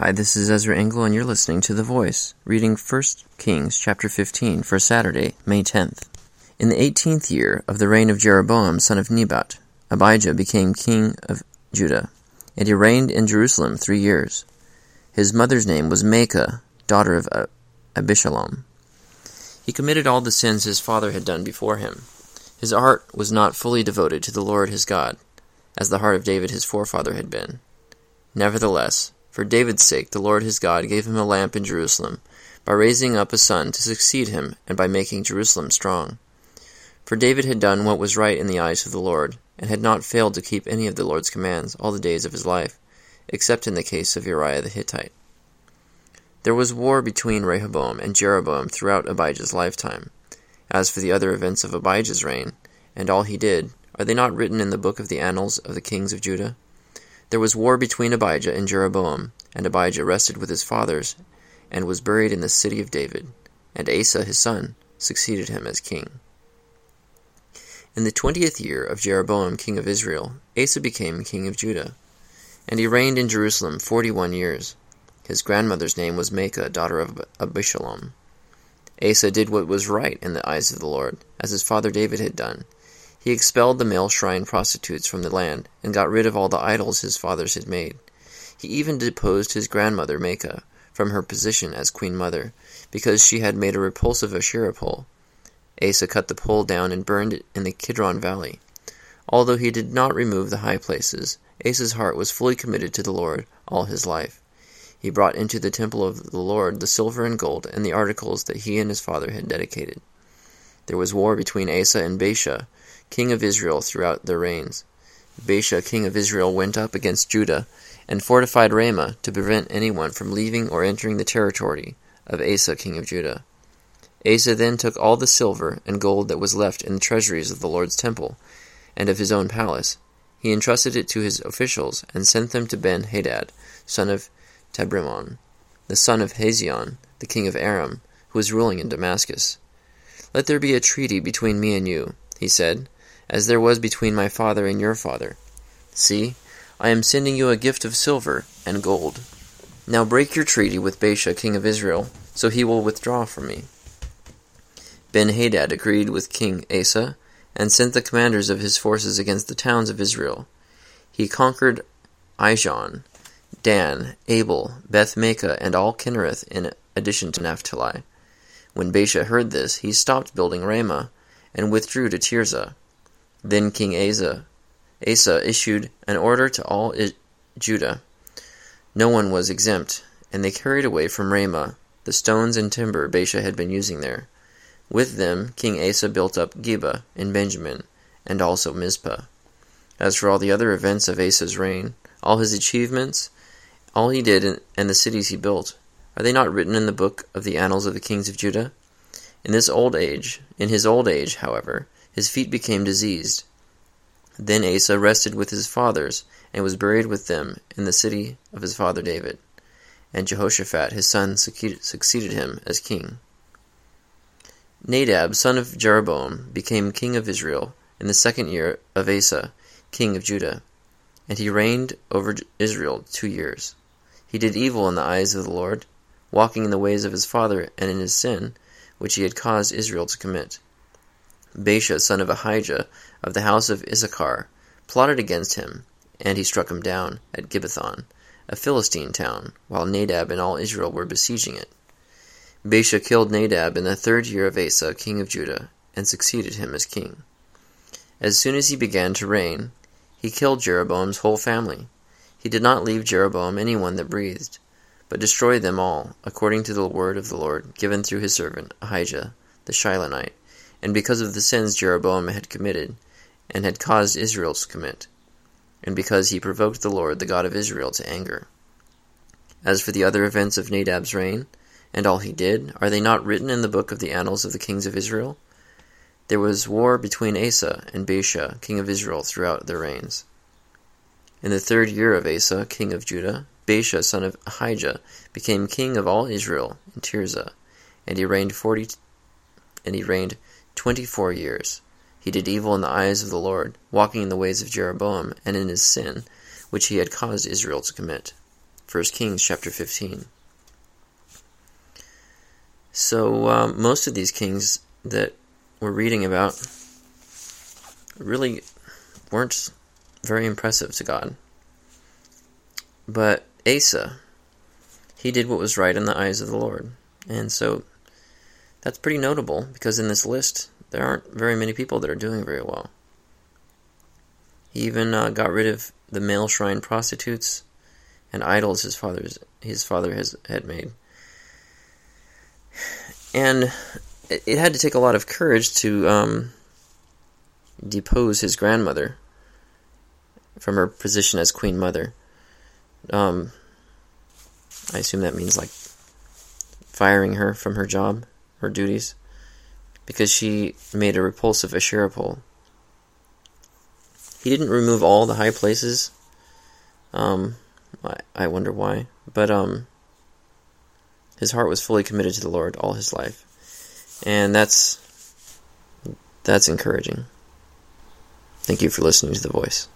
Hi, this is Ezra Engel, and you're listening to The Voice, reading 1 Kings chapter 15 for Saturday, May 10th. In the eighteenth year of the reign of Jeroboam son of Nebat, Abijah became king of Judah, and he reigned in Jerusalem three years. His mother's name was Maacah, daughter of Abishalom. He committed all the sins his father had done before him. His heart was not fully devoted to the Lord his God, as the heart of David his forefather had been. Nevertheless, for David's sake, the Lord his God gave him a lamp in Jerusalem, by raising up a son to succeed him, and by making Jerusalem strong. For David had done what was right in the eyes of the Lord, and had not failed to keep any of the Lord's commands all the days of his life, except in the case of Uriah the Hittite. There was war between Rehoboam and Jeroboam throughout Abijah's lifetime. As for the other events of Abijah's reign, and all he did, are they not written in the book of the annals of the kings of Judah? There was war between Abijah and Jeroboam, and Abijah rested with his fathers, and was buried in the city of David, and Asa his son succeeded him as king. In the twentieth year of Jeroboam king of Israel, Asa became king of Judah, and he reigned in Jerusalem forty one years. His grandmother's name was Maacah, daughter of Abishalom. Asa did what was right in the eyes of the Lord, as his father David had done. He expelled the male shrine prostitutes from the land, and got rid of all the idols his fathers had made. He even deposed his grandmother Maacah from her position as queen mother, because she had made a repulsive Asherah pole. Asa cut the pole down and burned it in the Kidron valley. Although he did not remove the high places, Asa's heart was fully committed to the Lord all his life. He brought into the temple of the Lord the silver and gold and the articles that he and his father had dedicated. There was war between Asa and Baasha, king of Israel, throughout their reigns. Baasha, king of Israel, went up against Judah and fortified Ramah to prevent anyone from leaving or entering the territory of Asa, king of Judah. Asa then took all the silver and gold that was left in the treasuries of the Lord's temple and of his own palace. He entrusted it to his officials and sent them to Ben Hadad, son of Tabrimmon, the son of Hazion, the king of Aram, who was ruling in Damascus. Let there be a treaty between me and you, he said, as there was between my father and your father. See, I am sending you a gift of silver and gold. Now break your treaty with Baasha, king of Israel, so he will withdraw from me. Ben Hadad agreed with King Asa, and sent the commanders of his forces against the towns of Israel. He conquered Ijon, Dan, Abel, Beth Maacah, and all Kinnereth, in addition to Naphtali. When Baasha heard this, he stopped building Ramah, and withdrew to Tirzah. Then King Asa, Asa issued an order to all I- Judah. No one was exempt, and they carried away from Ramah the stones and timber Baasha had been using there. With them King Asa built up Geba in Benjamin, and also Mizpah. As for all the other events of Asa's reign, all his achievements, all he did, and the cities he built, are they not written in the book of the annals of the kings of Judah? In this old age, in his old age, however, his feet became diseased. Then Asa rested with his fathers, and was buried with them in the city of his father David. And Jehoshaphat his son succeeded him as king. Nadab, son of Jeroboam, became king of Israel in the second year of Asa, king of Judah, and he reigned over Israel two years. He did evil in the eyes of the Lord, walking in the ways of his father and in his sin, which he had caused Israel to commit. Baasha, son of Ahijah, of the house of Issachar, plotted against him, and he struck him down at Gibbethon, a Philistine town, while Nadab and all Israel were besieging it. Baasha killed Nadab in the third year of Asa, king of Judah, and succeeded him as king. As soon as he began to reign, he killed Jeroboam's whole family. He did not leave Jeroboam any one that breathed, but destroyed them all, according to the word of the Lord given through his servant Ahijah the Shilonite, and because of the sins Jeroboam had committed, and had caused Israel to commit, and because he provoked the Lord, the God of Israel, to anger. As for the other events of Nadab's reign, and all he did, are they not written in the book of the annals of the kings of Israel? There was war between Asa and Baasha, king of Israel, throughout their reigns. In the third year of Asa, king of Judah, Baasha, son of Ahijah, became king of all Israel in Tirzah, and he reigned forty, and he reigned twenty-four years. He did evil in the eyes of the Lord, walking in the ways of Jeroboam and in his sin, which he had caused Israel to commit. 1 Kings chapter 15. So, um, most of these kings that we're reading about really weren't very impressive to God. But Asa, he did what was right in the eyes of the Lord. And so that's pretty notable because in this list, there aren't very many people that are doing very well. He even uh, got rid of the male shrine prostitutes and idols his father's his father has had made. And it, had to take a lot of courage to um, depose his grandmother from her position as queen mother. Um, I assume that means like firing her from her job, her duties, because she made a repulsive Asherah pole. He didn't remove all the high places. Um, I, I wonder why, but um, his heart was fully committed to the Lord all his life, and that's that's encouraging. Thank you for listening to the voice.